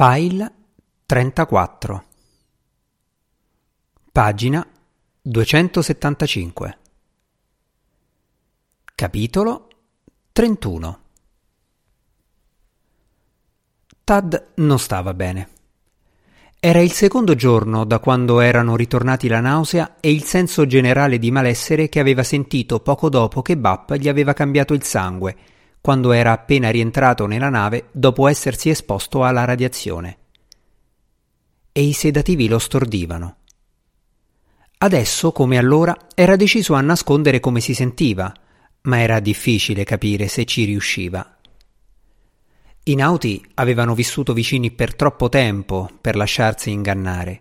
File 34 Pagina 275 Capitolo 31 Tad non stava bene. Era il secondo giorno da quando erano ritornati la nausea e il senso generale di malessere che aveva sentito poco dopo che Bap gli aveva cambiato il sangue quando era appena rientrato nella nave dopo essersi esposto alla radiazione. E i sedativi lo stordivano. Adesso, come allora, era deciso a nascondere come si sentiva, ma era difficile capire se ci riusciva. I nauti avevano vissuto vicini per troppo tempo per lasciarsi ingannare.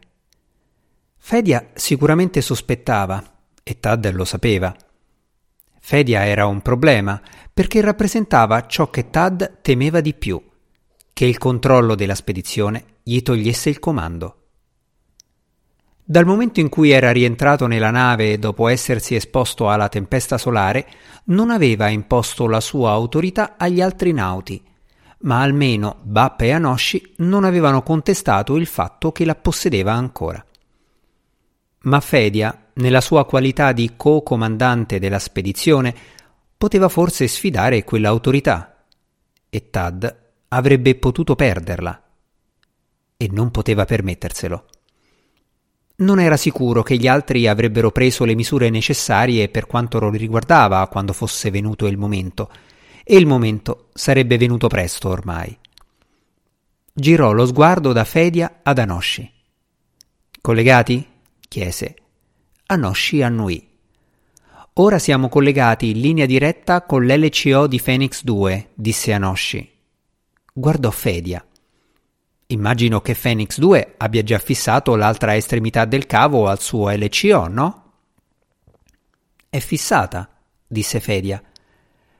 Fedia sicuramente sospettava, e Tad lo sapeva. Fedia era un problema perché rappresentava ciò che Tad temeva di più, che il controllo della spedizione gli togliesse il comando. Dal momento in cui era rientrato nella nave dopo essersi esposto alla tempesta solare, non aveva imposto la sua autorità agli altri nauti, ma almeno Bappa e Anoshi non avevano contestato il fatto che la possedeva ancora. Ma Fedia nella sua qualità di co-comandante della spedizione, poteva forse sfidare quell'autorità e Tad avrebbe potuto perderla e non poteva permetterselo. Non era sicuro che gli altri avrebbero preso le misure necessarie per quanto lo riguardava quando fosse venuto il momento, e il momento sarebbe venuto presto ormai. Girò lo sguardo da Fedia ad Anoshi. Collegati? chiese Anoshi annuì. Ora siamo collegati in linea diretta con l'LCO di Phoenix 2, disse Anoshi. Guardò Fedia. Immagino che Phoenix 2 abbia già fissato l'altra estremità del cavo al suo LCO, no? È fissata, disse Fedia.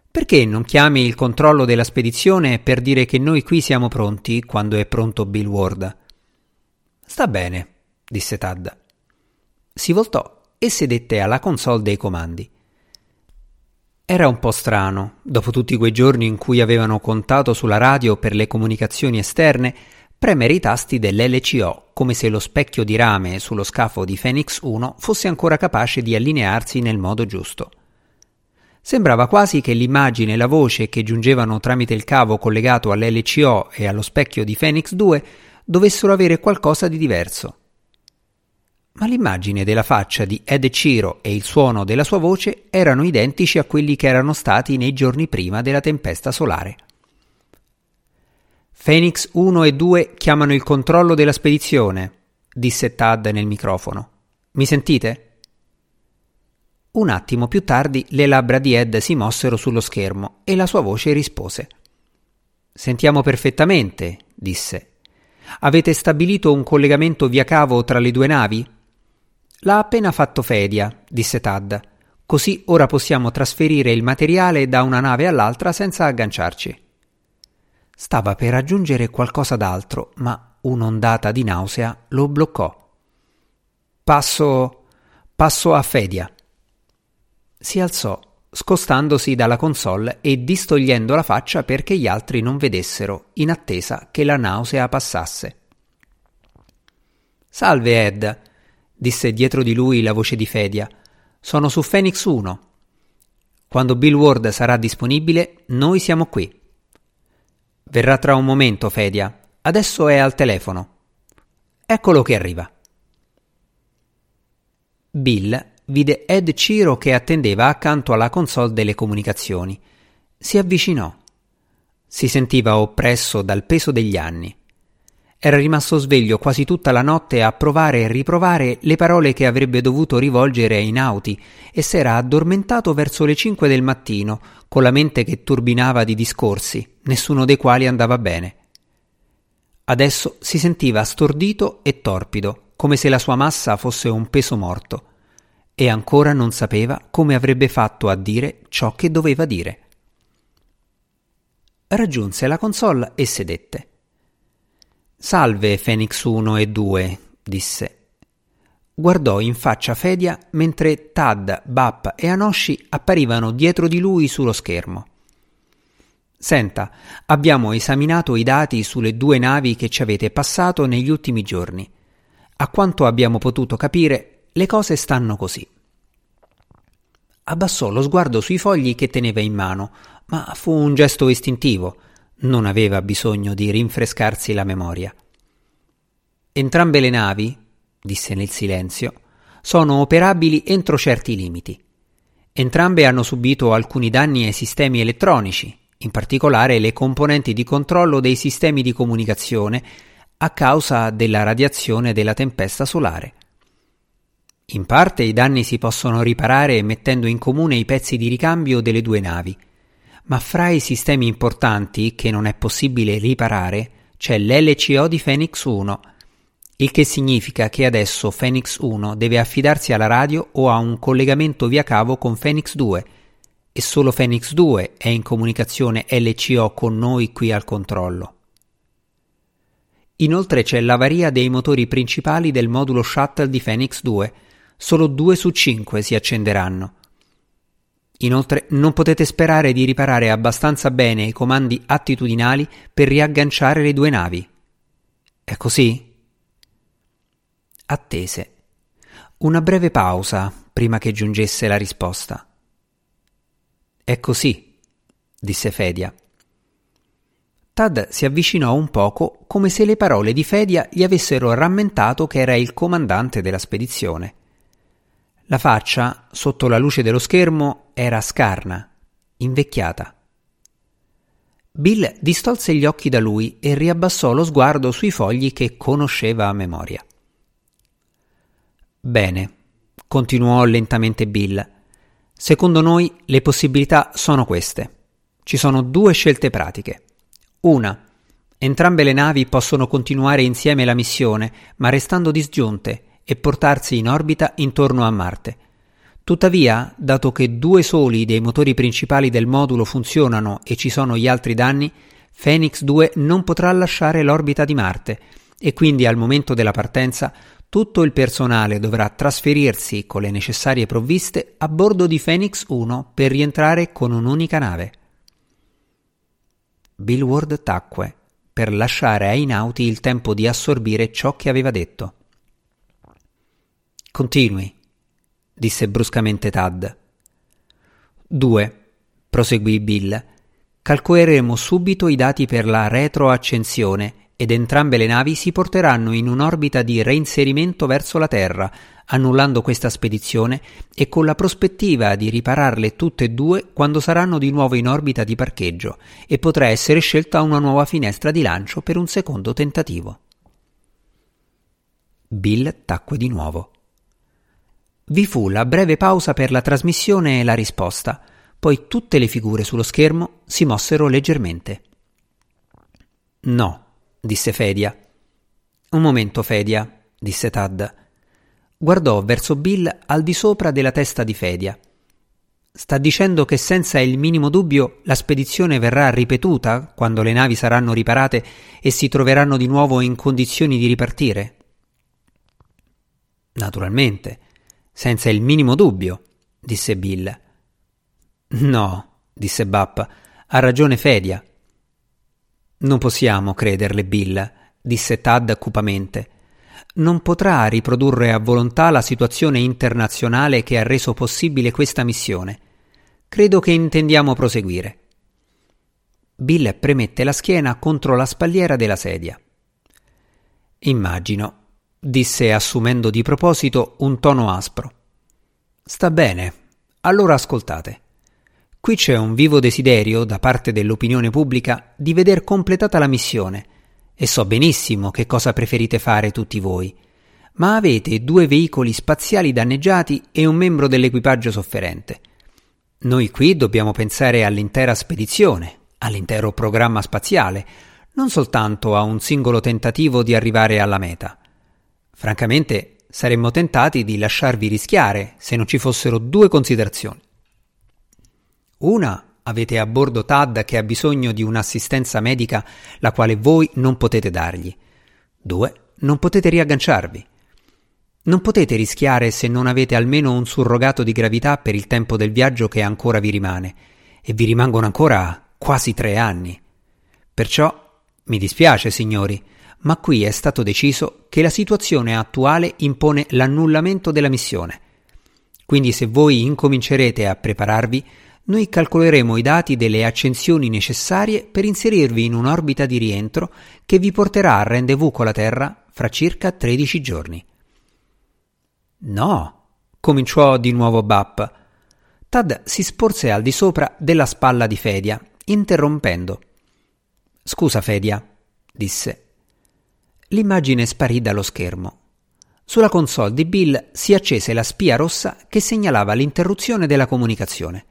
Perché non chiami il controllo della spedizione per dire che noi qui siamo pronti quando è pronto Bill Ward? Sta bene, disse Tad. Si voltò e sedette alla console dei comandi. Era un po' strano, dopo tutti quei giorni in cui avevano contato sulla radio per le comunicazioni esterne, premere i tasti dell'LCO come se lo specchio di rame sullo scafo di Phoenix 1 fosse ancora capace di allinearsi nel modo giusto. Sembrava quasi che l'immagine e la voce che giungevano tramite il cavo collegato all'LCO e allo specchio di Phoenix 2 dovessero avere qualcosa di diverso ma l'immagine della faccia di Ed Ciro e il suono della sua voce erano identici a quelli che erano stati nei giorni prima della tempesta solare. Phoenix 1 e 2 chiamano il controllo della spedizione, disse Tad nel microfono. Mi sentite? Un attimo più tardi le labbra di Ed si mossero sullo schermo e la sua voce rispose. Sentiamo perfettamente, disse. Avete stabilito un collegamento via cavo tra le due navi? L'ha appena fatto Fedia, disse Tad. Così ora possiamo trasferire il materiale da una nave all'altra senza agganciarci. Stava per aggiungere qualcosa d'altro, ma un'ondata di nausea lo bloccò. Passo. passo a Fedia. Si alzò, scostandosi dalla console e distogliendo la faccia perché gli altri non vedessero, in attesa che la nausea passasse. Salve Ed, disse dietro di lui la voce di Fedia. Sono su Phoenix 1. Quando Bill Ward sarà disponibile, noi siamo qui. Verrà tra un momento, Fedia. Adesso è al telefono. Eccolo che arriva. Bill vide Ed Ciro che attendeva accanto alla console delle comunicazioni. Si avvicinò. Si sentiva oppresso dal peso degli anni. Era rimasto sveglio quasi tutta la notte a provare e riprovare le parole che avrebbe dovuto rivolgere ai nauti e s'era addormentato verso le cinque del mattino, con la mente che turbinava di discorsi, nessuno dei quali andava bene. Adesso si sentiva stordito e torpido, come se la sua massa fosse un peso morto, e ancora non sapeva come avrebbe fatto a dire ciò che doveva dire. Raggiunse la console e sedette. Salve Phoenix 1 e 2, disse. Guardò in faccia Fedia mentre Tad, Bap e Anoshi apparivano dietro di lui sullo schermo. Senta, abbiamo esaminato i dati sulle due navi che ci avete passato negli ultimi giorni. A quanto abbiamo potuto capire, le cose stanno così. Abbassò lo sguardo sui fogli che teneva in mano, ma fu un gesto istintivo. Non aveva bisogno di rinfrescarsi la memoria. Entrambe le navi, disse nel silenzio, sono operabili entro certi limiti. Entrambe hanno subito alcuni danni ai sistemi elettronici, in particolare le componenti di controllo dei sistemi di comunicazione a causa della radiazione della tempesta solare. In parte i danni si possono riparare mettendo in comune i pezzi di ricambio delle due navi, ma fra i sistemi importanti che non è possibile riparare c'è l'LCO di Phoenix 1, il che significa che adesso Phoenix 1 deve affidarsi alla radio o a un collegamento via cavo con Phoenix 2 e solo Phoenix 2 è in comunicazione LCO con noi qui al controllo. Inoltre c'è l'avaria dei motori principali del modulo shuttle di Phoenix 2. Solo due su cinque si accenderanno. Inoltre non potete sperare di riparare abbastanza bene i comandi attitudinali per riagganciare le due navi. È così? Attese. Una breve pausa prima che giungesse la risposta. È così, disse Fedia. Tad si avvicinò un poco come se le parole di Fedia gli avessero rammentato che era il comandante della spedizione. La faccia, sotto la luce dello schermo, era scarna, invecchiata. Bill distolse gli occhi da lui e riabbassò lo sguardo sui fogli che conosceva a memoria. Bene, continuò lentamente Bill. Secondo noi le possibilità sono queste. Ci sono due scelte pratiche. Una. Entrambe le navi possono continuare insieme la missione, ma restando disgiunte e portarsi in orbita intorno a Marte. Tuttavia, dato che due soli dei motori principali del modulo funzionano e ci sono gli altri danni, Phoenix 2 non potrà lasciare l'orbita di Marte e quindi al momento della partenza tutto il personale dovrà trasferirsi con le necessarie provviste a bordo di Phoenix 1 per rientrare con un'unica nave. Bill Ward tacque per lasciare ai nauti il tempo di assorbire ciò che aveva detto. Continui, disse bruscamente Tad. Due, proseguì Bill. Calcoleremo subito i dati per la retroaccensione ed entrambe le navi si porteranno in un'orbita di reinserimento verso la Terra, annullando questa spedizione e con la prospettiva di ripararle tutte e due quando saranno di nuovo in orbita di parcheggio e potrà essere scelta una nuova finestra di lancio per un secondo tentativo. Bill tacque di nuovo. Vi fu la breve pausa per la trasmissione e la risposta, poi tutte le figure sullo schermo si mossero leggermente. No, disse Fedia. Un momento, Fedia, disse Tad. Guardò verso Bill al di sopra della testa di Fedia. Sta dicendo che senza il minimo dubbio la spedizione verrà ripetuta quando le navi saranno riparate e si troveranno di nuovo in condizioni di ripartire? Naturalmente, senza il minimo dubbio, disse Bill. No, disse Bap, ha ragione Fedia. Non possiamo crederle, Bill, disse Tad cupamente non potrà riprodurre a volontà la situazione internazionale che ha reso possibile questa missione. Credo che intendiamo proseguire. Bill premette la schiena contro la spalliera della sedia. Immagino, disse assumendo di proposito un tono aspro. Sta bene, allora ascoltate. Qui c'è un vivo desiderio da parte dell'opinione pubblica di veder completata la missione e so benissimo che cosa preferite fare tutti voi. Ma avete due veicoli spaziali danneggiati e un membro dell'equipaggio sofferente. Noi qui dobbiamo pensare all'intera spedizione, all'intero programma spaziale, non soltanto a un singolo tentativo di arrivare alla meta. Francamente, saremmo tentati di lasciarvi rischiare se non ci fossero due considerazioni. Una Avete a bordo Tad che ha bisogno di un'assistenza medica la quale voi non potete dargli. 2. Non potete riagganciarvi. Non potete rischiare se non avete almeno un surrogato di gravità per il tempo del viaggio che ancora vi rimane. E vi rimangono ancora quasi tre anni. Perciò mi dispiace, signori, ma qui è stato deciso che la situazione attuale impone l'annullamento della missione. Quindi se voi incomincerete a prepararvi, noi calcoleremo i dati delle accensioni necessarie per inserirvi in un'orbita di rientro che vi porterà a rendezvous con la Terra fra circa 13 giorni. No, cominciò di nuovo Bap. Tad si sporse al di sopra della spalla di Fedia, interrompendo. Scusa, Fedia, disse. L'immagine sparì dallo schermo. Sulla console di Bill si accese la spia rossa che segnalava l'interruzione della comunicazione.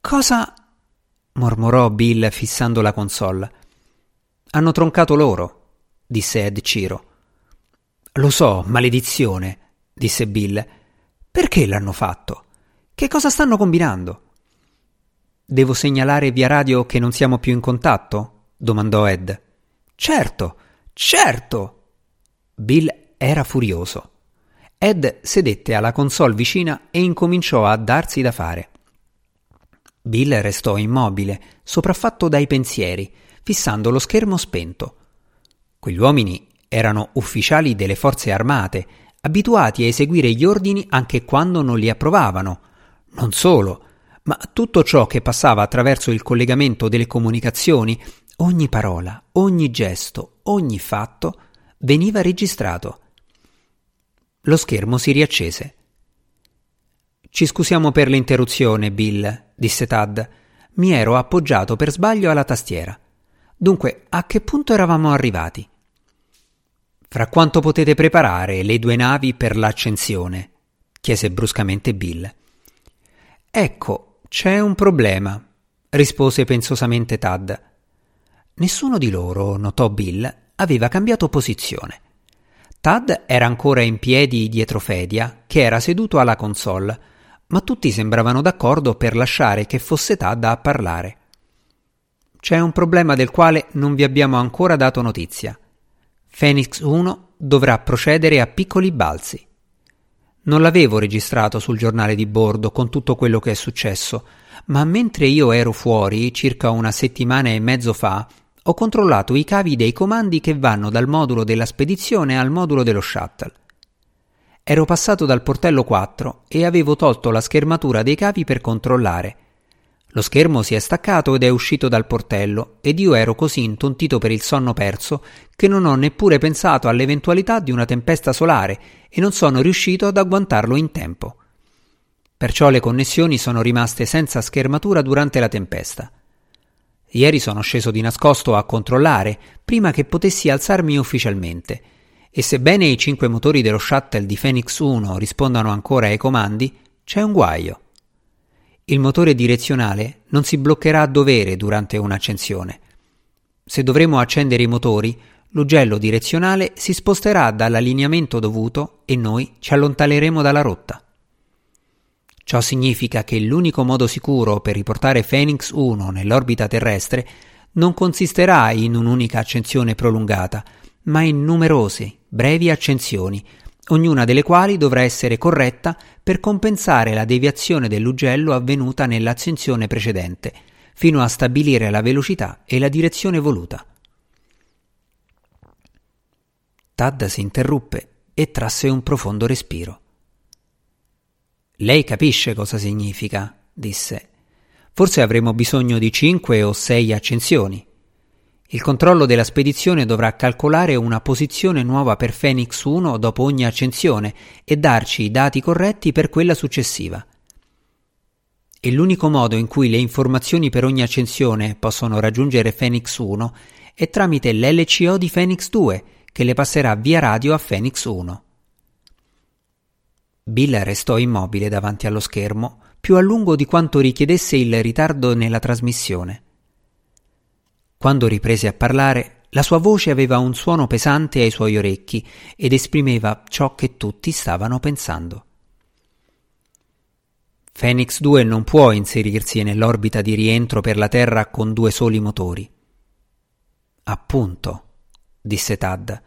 Cosa? mormorò Bill fissando la console. Hanno troncato loro, disse Ed Ciro. Lo so, maledizione, disse Bill. Perché l'hanno fatto? Che cosa stanno combinando? Devo segnalare via radio che non siamo più in contatto? domandò Ed. Certo, certo. Bill era furioso. Ed sedette alla console vicina e incominciò a darsi da fare. Bill restò immobile, sopraffatto dai pensieri, fissando lo schermo spento. Quegli uomini erano ufficiali delle forze armate, abituati a eseguire gli ordini anche quando non li approvavano. Non solo, ma tutto ciò che passava attraverso il collegamento delle comunicazioni, ogni parola, ogni gesto, ogni fatto, veniva registrato. Lo schermo si riaccese. Ci scusiamo per l'interruzione, Bill, disse Tad. Mi ero appoggiato per sbaglio alla tastiera. Dunque, a che punto eravamo arrivati? Fra quanto potete preparare le due navi per l'accensione? chiese bruscamente Bill. Ecco, c'è un problema, rispose pensosamente Tad. Nessuno di loro, notò Bill, aveva cambiato posizione. Tad era ancora in piedi dietro Fedia, che era seduto alla console, ma tutti sembravano d'accordo per lasciare che fosse Tad a parlare. C'è un problema del quale non vi abbiamo ancora dato notizia. Phoenix 1 dovrà procedere a piccoli balzi. Non l'avevo registrato sul giornale di bordo con tutto quello che è successo, ma mentre io ero fuori, circa una settimana e mezzo fa, ho controllato i cavi dei comandi che vanno dal modulo della spedizione al modulo dello shuttle. Ero passato dal portello 4 e avevo tolto la schermatura dei cavi per controllare, lo schermo si è staccato ed è uscito dal portello ed io ero così intontito per il sonno perso che non ho neppure pensato all'eventualità di una tempesta solare e non sono riuscito ad agguantarlo in tempo. Perciò le connessioni sono rimaste senza schermatura durante la tempesta. Ieri sono sceso di nascosto a controllare prima che potessi alzarmi ufficialmente e sebbene i cinque motori dello shuttle di Phoenix 1 rispondano ancora ai comandi, c'è un guaio. Il motore direzionale non si bloccherà a dovere durante un'accensione. Se dovremo accendere i motori, l'ugello direzionale si sposterà dall'allineamento dovuto e noi ci allontaneremo dalla rotta. Ciò significa che l'unico modo sicuro per riportare Phoenix 1 nell'orbita terrestre non consisterà in un'unica accensione prolungata, ma in numerose, brevi accensioni ognuna delle quali dovrà essere corretta per compensare la deviazione dell'ugello avvenuta nell'accensione precedente, fino a stabilire la velocità e la direzione voluta. Tad si interruppe e trasse un profondo respiro. Lei capisce cosa significa, disse. Forse avremo bisogno di cinque o sei accensioni. Il controllo della spedizione dovrà calcolare una posizione nuova per Phoenix 1 dopo ogni accensione e darci i dati corretti per quella successiva. E l'unico modo in cui le informazioni per ogni accensione possono raggiungere Phoenix 1 è tramite l'LCO di Phoenix 2, che le passerà via radio a Phoenix 1. Bill restò immobile davanti allo schermo, più a lungo di quanto richiedesse il ritardo nella trasmissione. Quando riprese a parlare, la sua voce aveva un suono pesante ai suoi orecchi ed esprimeva ciò che tutti stavano pensando. Phoenix 2 non può inserirsi nell'orbita di rientro per la Terra con due soli motori. Appunto, disse Tad.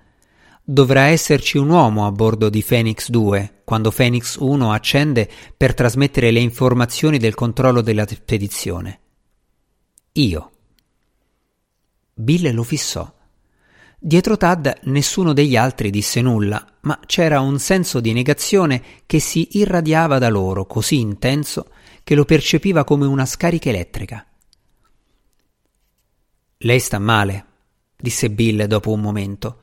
Dovrà esserci un uomo a bordo di Phoenix 2 quando Phoenix 1 accende per trasmettere le informazioni del controllo della spedizione. Io. Bill lo fissò. Dietro Tad nessuno degli altri disse nulla, ma c'era un senso di negazione che si irradiava da loro così intenso che lo percepiva come una scarica elettrica. Lei sta male, disse Bill dopo un momento.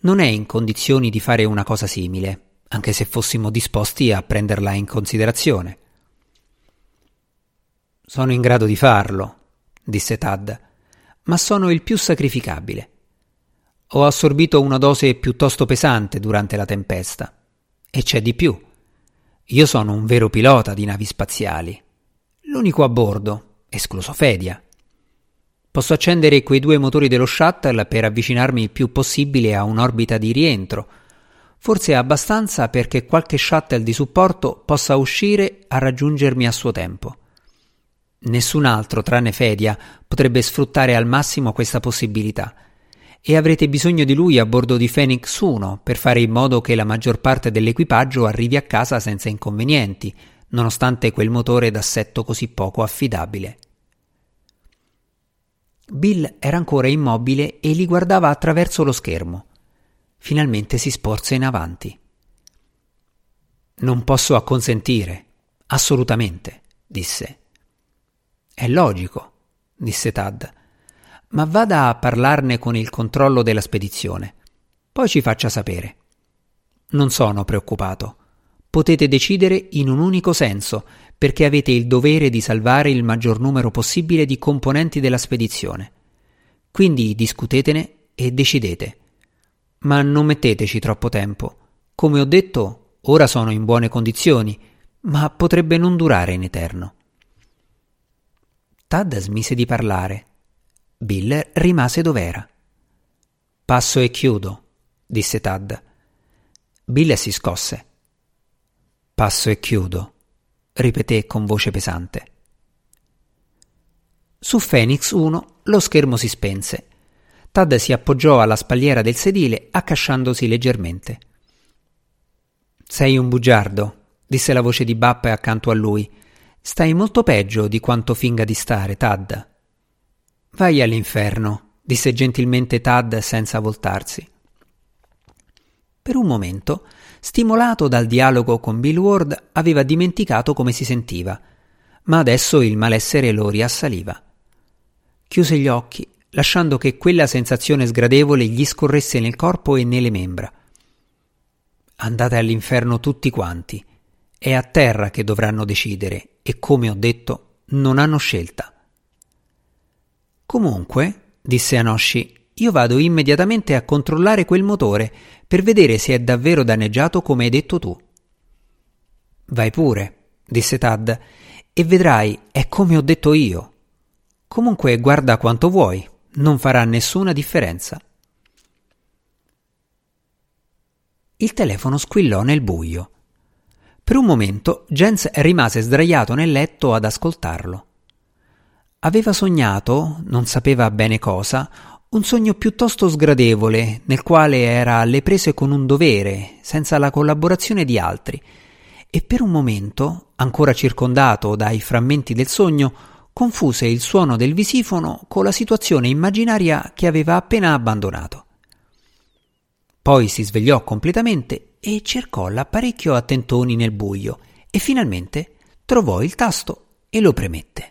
Non è in condizioni di fare una cosa simile, anche se fossimo disposti a prenderla in considerazione. Sono in grado di farlo, disse Tad, ma sono il più sacrificabile. Ho assorbito una dose piuttosto pesante durante la tempesta. E c'è di più. Io sono un vero pilota di navi spaziali. L'unico a bordo, escluso Fedia. Posso accendere quei due motori dello shuttle per avvicinarmi il più possibile a un'orbita di rientro. Forse abbastanza perché qualche shuttle di supporto possa uscire a raggiungermi a suo tempo. Nessun altro, tranne Fedia, potrebbe sfruttare al massimo questa possibilità e avrete bisogno di lui a bordo di Phoenix 1 per fare in modo che la maggior parte dell'equipaggio arrivi a casa senza inconvenienti, nonostante quel motore d'assetto così poco affidabile. Bill era ancora immobile e li guardava attraverso lo schermo. Finalmente si sporse in avanti. Non posso acconsentire, assolutamente, disse. È logico, disse Tad ma vada a parlarne con il controllo della spedizione. Poi ci faccia sapere. Non sono preoccupato. Potete decidere in un unico senso, perché avete il dovere di salvare il maggior numero possibile di componenti della spedizione. Quindi discutetene e decidete. Ma non metteteci troppo tempo. Come ho detto, ora sono in buone condizioni, ma potrebbe non durare in eterno. Tad smise di parlare Bill rimase dov'era. Passo e chiudo, disse Tad. Bill si scosse. Passo e chiudo, ripeté con voce pesante. Su Phoenix 1 lo schermo si spense. Tad si appoggiò alla spalliera del sedile, accasciandosi leggermente. Sei un bugiardo, disse la voce di Bap accanto a lui. Stai molto peggio di quanto finga di stare, Tad. Vai all'inferno, disse gentilmente Tad senza voltarsi. Per un momento, stimolato dal dialogo con Bill Ward, aveva dimenticato come si sentiva, ma adesso il malessere lo riassaliva. Chiuse gli occhi, lasciando che quella sensazione sgradevole gli scorresse nel corpo e nelle membra. Andate all'inferno tutti quanti. È a terra che dovranno decidere e, come ho detto, non hanno scelta. Comunque, disse Anoshi, io vado immediatamente a controllare quel motore per vedere se è davvero danneggiato come hai detto tu. Vai pure, disse Tad, e vedrai, è come ho detto io. Comunque guarda quanto vuoi, non farà nessuna differenza. Il telefono squillò nel buio. Per un momento Jens rimase sdraiato nel letto ad ascoltarlo. Aveva sognato, non sapeva bene cosa, un sogno piuttosto sgradevole, nel quale era alle prese con un dovere, senza la collaborazione di altri, e per un momento, ancora circondato dai frammenti del sogno, confuse il suono del visifono con la situazione immaginaria che aveva appena abbandonato. Poi si svegliò completamente e cercò l'apparecchio a tentoni nel buio e finalmente trovò il tasto e lo premette.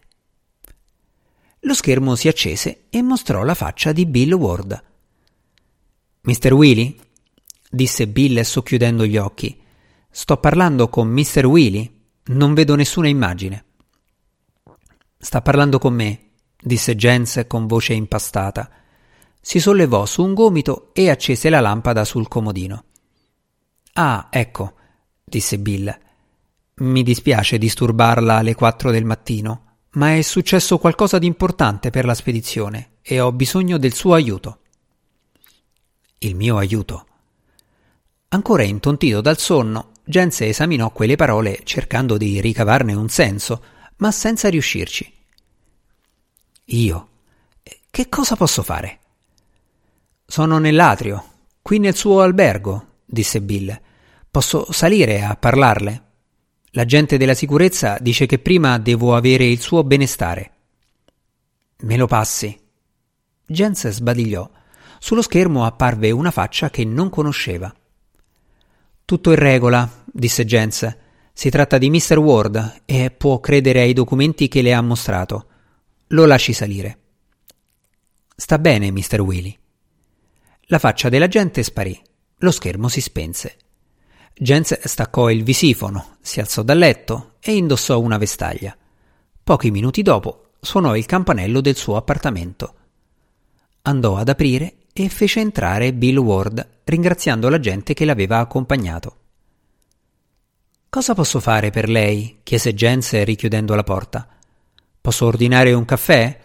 Lo schermo si accese e mostrò la faccia di Bill Ward. Mr. Willy? disse Bill socchiudendo gli occhi. Sto parlando con Mr. Willy? Non vedo nessuna immagine. Sta parlando con me, disse Jens con voce impastata. Si sollevò su un gomito e accese la lampada sul comodino. Ah, ecco, disse Bill. Mi dispiace disturbarla alle quattro del mattino ma è successo qualcosa di importante per la spedizione e ho bisogno del suo aiuto. Il mio aiuto. Ancora intontito dal sonno, Jens esaminò quelle parole cercando di ricavarne un senso, ma senza riuscirci. Io? Che cosa posso fare? Sono nell'atrio, qui nel suo albergo, disse Bill. Posso salire a parlarle? L'agente della sicurezza dice che prima devo avere il suo benestare. Me lo passi. Jens sbadigliò. Sullo schermo apparve una faccia che non conosceva. Tutto in regola, disse Jens. Si tratta di Mr. Ward e può credere ai documenti che le ha mostrato. Lo lasci salire. Sta bene, Mr. Willy. La faccia della gente sparì. Lo schermo si spense. Jens staccò il visifono, si alzò dal letto e indossò una vestaglia. Pochi minuti dopo suonò il campanello del suo appartamento. Andò ad aprire e fece entrare Bill Ward, ringraziando la gente che l'aveva accompagnato. Cosa posso fare per lei? chiese Jens richiudendo la porta. Posso ordinare un caffè?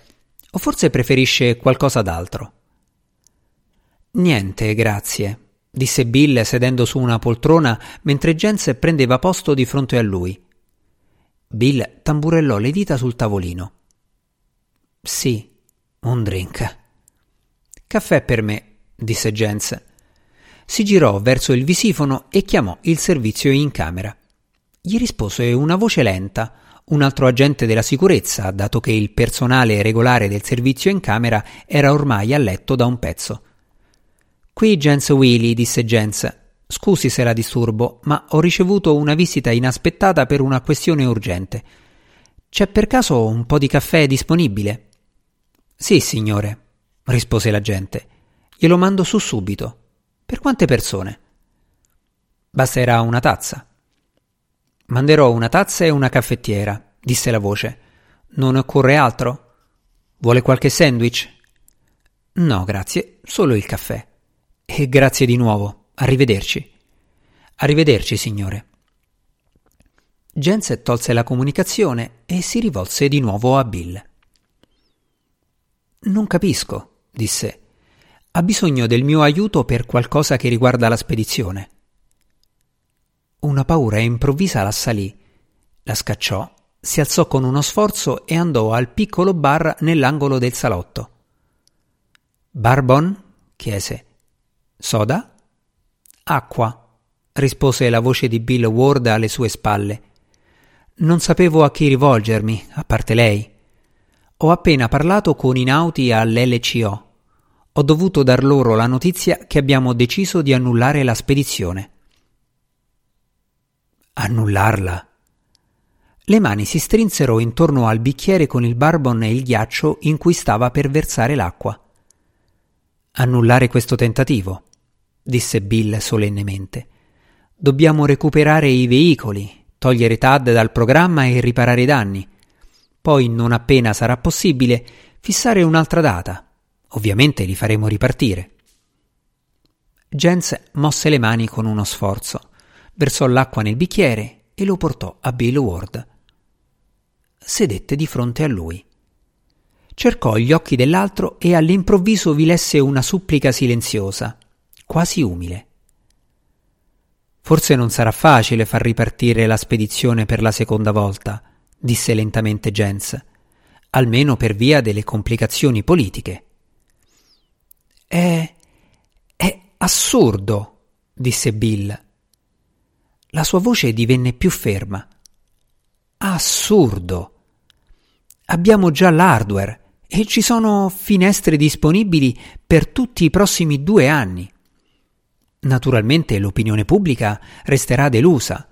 O forse preferisce qualcosa d'altro? Niente, grazie, disse Bill sedendo su una poltrona mentre Jens prendeva posto di fronte a lui. Bill tamburellò le dita sul tavolino. Sì, un drink. Caffè per me, disse Jens. Si girò verso il visifono e chiamò il servizio in camera. Gli rispose una voce lenta, un altro agente della sicurezza, dato che il personale regolare del servizio in camera era ormai a letto da un pezzo. Qui Jens Willy, disse Jens. Scusi se la disturbo, ma ho ricevuto una visita inaspettata per una questione urgente. C'è per caso un po' di caffè disponibile? Sì, signore, rispose l'agente. Glielo mando su subito. Per quante persone? Basterà una tazza. Manderò una tazza e una caffettiera, disse la voce. Non occorre altro? Vuole qualche sandwich? No, grazie, solo il caffè. E grazie di nuovo. Arrivederci. Arrivederci, signore. Jens tolse la comunicazione e si rivolse di nuovo a Bill. Non capisco, disse. Ha bisogno del mio aiuto per qualcosa che riguarda la spedizione. Una paura improvvisa l'assalì. La scacciò, si alzò con uno sforzo e andò al piccolo bar nell'angolo del salotto. Barbon? chiese. Soda? Acqua, rispose la voce di Bill Ward alle sue spalle. Non sapevo a chi rivolgermi, a parte lei. Ho appena parlato con i nauti all'LCO. Ho dovuto dar loro la notizia che abbiamo deciso di annullare la spedizione. Annullarla. Le mani si strinsero intorno al bicchiere con il barbon e il ghiaccio in cui stava per versare l'acqua. Annullare questo tentativo, disse Bill solennemente. Dobbiamo recuperare i veicoli, togliere Tad dal programma e riparare i danni. Poi, non appena sarà possibile, fissare un'altra data. Ovviamente li faremo ripartire. Jens mosse le mani con uno sforzo versò l'acqua nel bicchiere e lo portò a Bill Ward. Sedette di fronte a lui. Cercò gli occhi dell'altro e all'improvviso vi lesse una supplica silenziosa, quasi umile. Forse non sarà facile far ripartire la spedizione per la seconda volta, disse lentamente Jens, almeno per via delle complicazioni politiche. È. è assurdo, disse Bill. La sua voce divenne più ferma. Assurdo. Abbiamo già l'hardware e ci sono finestre disponibili per tutti i prossimi due anni. Naturalmente l'opinione pubblica resterà delusa.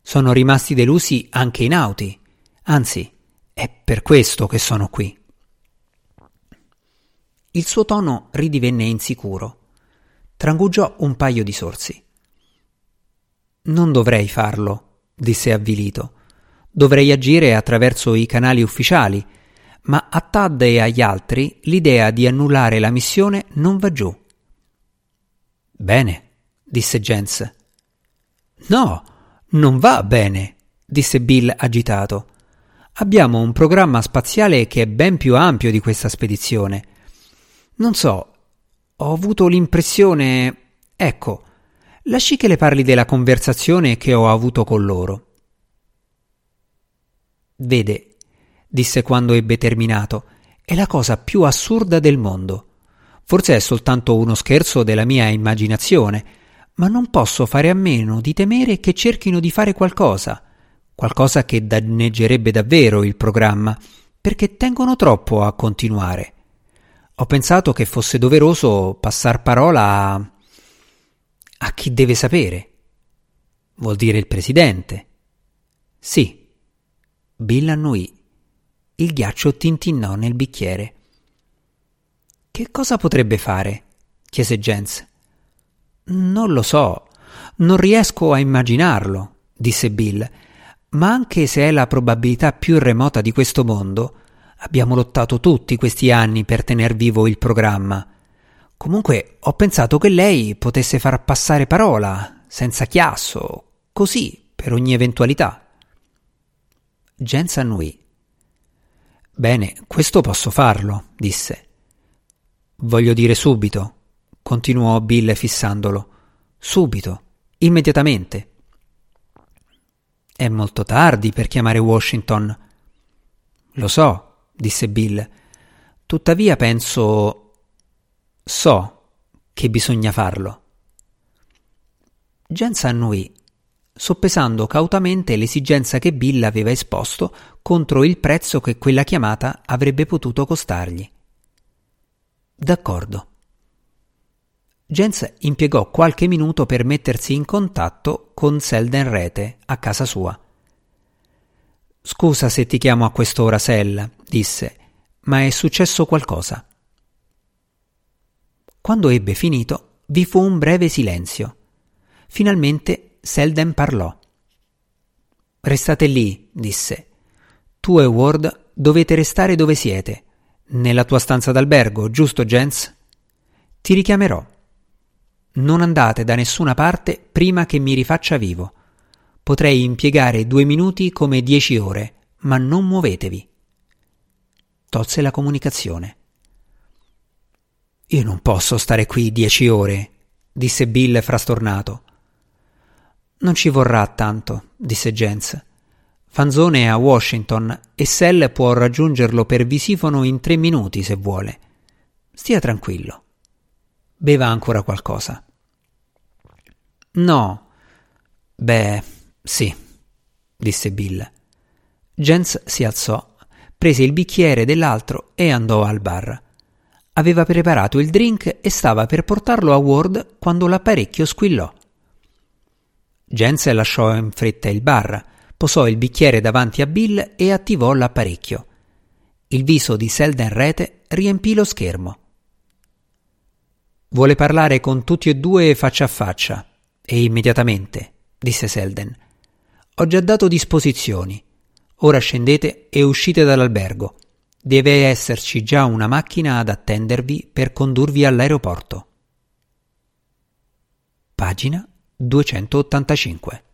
Sono rimasti delusi anche i nauti. Anzi, è per questo che sono qui. Il suo tono ridivenne insicuro. Trangugiò un paio di sorsi. Non dovrei farlo, disse avvilito. Dovrei agire attraverso i canali ufficiali, ma a Tad e agli altri l'idea di annullare la missione non va giù. Bene, disse Jens. No, non va bene, disse Bill agitato. Abbiamo un programma spaziale che è ben più ampio di questa spedizione. Non so, ho avuto l'impressione. Ecco, Lasci che le parli della conversazione che ho avuto con loro. Vede, disse quando ebbe terminato, è la cosa più assurda del mondo. Forse è soltanto uno scherzo della mia immaginazione, ma non posso fare a meno di temere che cerchino di fare qualcosa, qualcosa che danneggerebbe davvero il programma, perché tengono troppo a continuare. Ho pensato che fosse doveroso passar parola a... a chi deve sapere. Vuol dire il presidente. Sì. Bill annuì. Il ghiaccio tintinnò nel bicchiere. Che cosa potrebbe fare? chiese Jens. Non lo so, non riesco a immaginarlo, disse Bill, ma anche se è la probabilità più remota di questo mondo, abbiamo lottato tutti questi anni per tener vivo il programma. Comunque ho pensato che lei potesse far passare parola, senza chiasso, così, per ogni eventualità. Jens annuì. Bene, questo posso farlo, disse. Voglio dire subito, continuò Bill fissandolo. Subito, immediatamente. È molto tardi per chiamare Washington. Lo so, disse Bill. Tuttavia penso. so che bisogna farlo. Jens annuì, soppesando cautamente l'esigenza che Bill aveva esposto contro il prezzo che quella chiamata avrebbe potuto costargli. D'accordo. Jens impiegò qualche minuto per mettersi in contatto con Selden Rete a casa sua. Scusa se ti chiamo a quest'ora, Sel, disse, ma è successo qualcosa. Quando ebbe finito, vi fu un breve silenzio. Finalmente Selden parlò. Restate lì, disse. Tu e Ward dovete restare dove siete. Nella tua stanza d'albergo, giusto, Jens? Ti richiamerò. Non andate da nessuna parte prima che mi rifaccia vivo. Potrei impiegare due minuti come dieci ore, ma non muovetevi. Tolse la comunicazione. Io non posso stare qui dieci ore, disse Bill frastornato. Non ci vorrà tanto, disse Jens. Fanzone è a Washington e Sell può raggiungerlo per visifono in tre minuti se vuole. Stia tranquillo. Beva ancora qualcosa. No. Beh, sì, disse Bill. Jens si alzò, prese il bicchiere dell'altro e andò al bar. Aveva preparato il drink e stava per portarlo a Ward quando l'apparecchio squillò. Jens lasciò in fretta il bar posò il bicchiere davanti a Bill e attivò l'apparecchio. Il viso di Selden Rete riempì lo schermo. Vuole parlare con tutti e due faccia a faccia, e immediatamente, disse Selden. Ho già dato disposizioni. Ora scendete e uscite dall'albergo. Deve esserci già una macchina ad attendervi per condurvi all'aeroporto. Pagina 285